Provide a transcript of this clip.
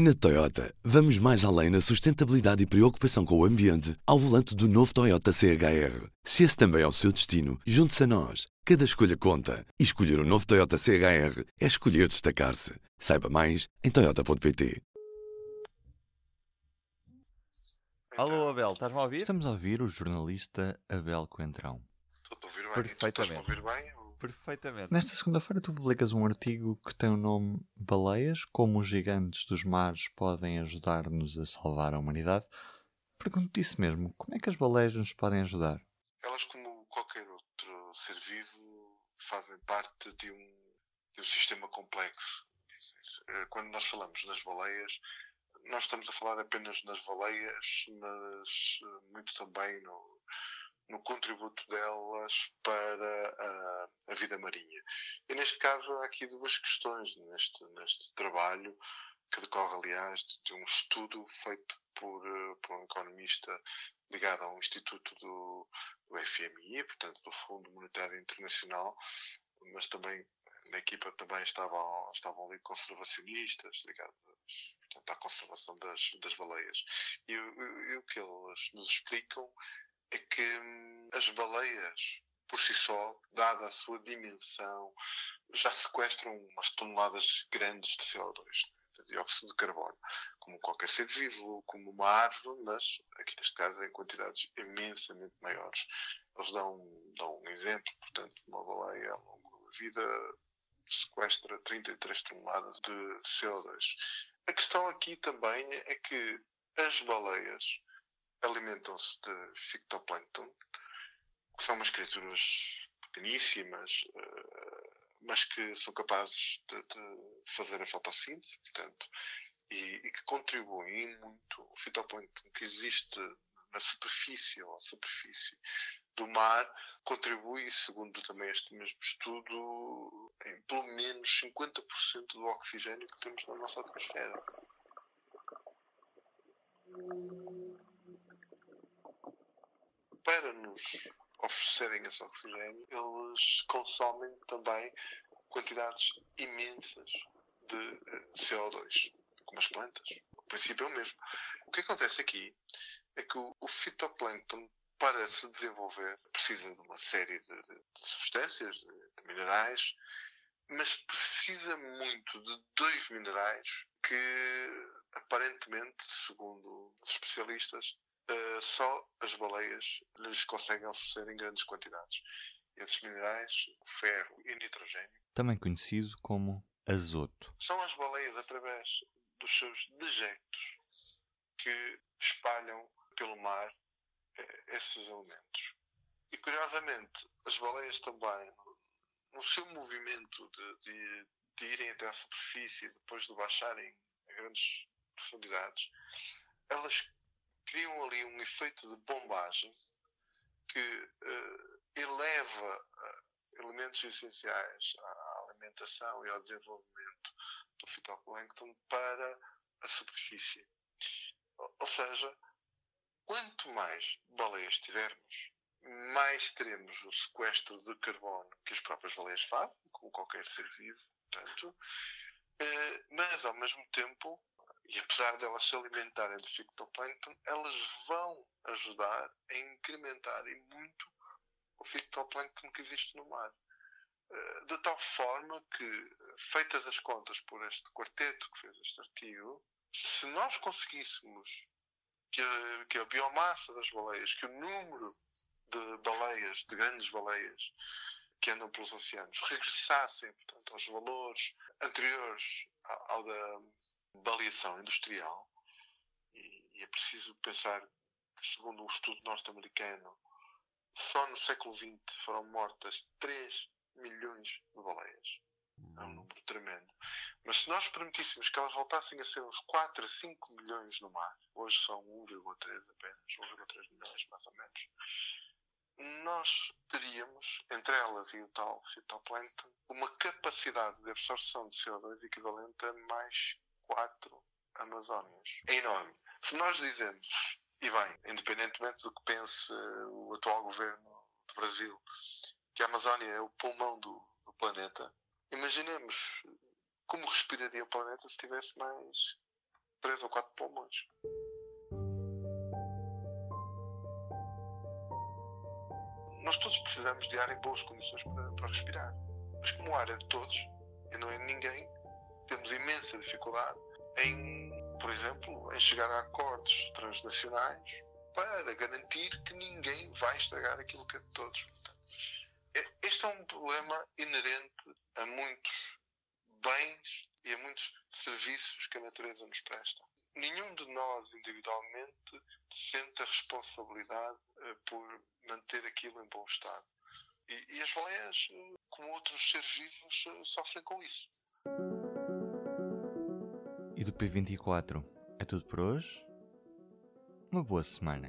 Na Toyota, vamos mais além na sustentabilidade e preocupação com o ambiente ao volante do novo Toyota CHR. Se esse também é o seu destino, junte-se a nós. Cada escolha conta. E escolher o um novo Toyota CHR é escolher destacar-se. Saiba mais em Toyota.pt. Alô, Abel, estás-me a ouvir? Estamos a ouvir o jornalista Abel Coentrão. Estou a ouvir bem. Perfeitamente. Tu estás a ouvir bem? Perfeitamente. Nesta segunda-feira tu publicas um artigo que tem o nome Baleias, como os gigantes dos mares podem ajudar-nos a salvar a humanidade. Pergunto-te isso mesmo, como é que as baleias nos podem ajudar? Elas, como qualquer outro ser vivo, fazem parte de um, de um sistema complexo. Eh, quando nós falamos nas baleias, nós estamos a falar apenas nas baleias, mas eh, muito também no, no contributo delas para a, a, vida marinha. E neste caso há aqui duas questões neste, neste trabalho, que decorre, aliás, de um estudo feito por, eh, por um economista ligado ao Instituto do, do FMI, portanto, do Fundo Monetário Internacional, mas também na equipa também estavam, estavam ali conservacionistas ligados portanto, à conservação das, das baleias. E, e, e o que eles nos explicam é que hum, as baleias, por si só, dada a sua dimensão, já sequestram umas toneladas grandes de CO2, de dióxido de carbono, como qualquer ser vivo, como uma árvore, mas aqui neste caso em quantidades imensamente maiores. Eles dão, dão um exemplo, portanto, uma baleia ao longo da vida sequestra 33 toneladas de CO2. A questão aqui também é que as baleias alimentam-se de fitoplâncton, que são umas criaturas pequeníssimas, uh, mas que são capazes de, de, fazer a fotossíntese, portanto, e, e, que contribuem muito. O fitoplâncton que existe na superfície ou à superfície do mar contribui, segundo também este mesmo estudo, em pelo menos 50% do oxigênio que temos na nossa atmosfera nos oferecerem esse oxigênio, eles consomem também quantidades imensas de CO2, como as plantas. O princípio é o mesmo. O que acontece aqui é que o, fitoplâncton, para se desenvolver, precisa de uma série de, de, de substâncias, de, de minerais, mas precisa muito de dois minerais que, aparentemente, segundo os especialistas, uh, só as baleias lhes conseguem oferecer em grandes quantidades. Esses minerais, ferro e nitrogênio, também conhecido como azoto, são as baleias através dos seus dejectos que espalham pelo mar uh, esses elementos. E curiosamente, as baleias também, no seu movimento de, de, de irem até à superfície e depois de baixarem a grandes profundidades, elas criam ali um efeito de bombagem que uh, eleva uh, elementos essenciais à alimentação e ao desenvolvimento do fitoplâncton para a superfície. Ou seja, quanto mais baleias tivermos, mais teremos o sequestro de carbono que as próprias baleias fazem, como qualquer ser vivo, portanto, uh, mas ao mesmo tempo e apesar de elas se alimentarem de fitoplâncton, elas vão ajudar a incrementar e muito o fitoplâncton que existe no mar. Eh, de tal forma que, feitas as contas por este quarteto que fez este artigo, se nós conseguíssemos que a, que a biomassa das baleias, que o número de baleias, de grandes baleias, que andam pelos oceanos regressassem portanto, aos valores anteriores ao, ao da baleação industrial, e, e, é preciso pensar que, segundo um estudo norte-americano, só no século XX foram mortas 3 milhões de baleias. É um número tremendo. Mas se nós permitíssemos que elas voltassem a ser uns 4 a 5 milhões no mar, hoje são 1,3 apenas, 1,3 milhões mais ou menos, nós teríamos, entre elas e o tal fitoplâncton, uma capacidade de absorção de CO2 equivalente a mais quatro Amazónias. É enorme. Se nós dizemos, e bem, independentemente do que pense o atual governo do Brasil, que a Amazónia é o pulmão do, do planeta, imaginemos como respiraria o planeta se tivesse mais três ou quatro pulmões. Nós todos precisamos de ar em boas condições para, para respirar. Mas como o ar é de todos e não é de ninguém, temos imensa dificuldade em, por exemplo, em chegar a acordos transnacionais para garantir que ninguém vai estragar aquilo que é de todos. É, este é um problema inerente a muitos bens e a muitos serviços que a natureza nos presta. Nenhum de nós individualmente sente a responsabilidade uh, por manter aquilo em bom estado. E, e as baleias, como outros seres vivos, uh, sofrem com isso. E do P24 é tudo por hoje? Uma boa semana.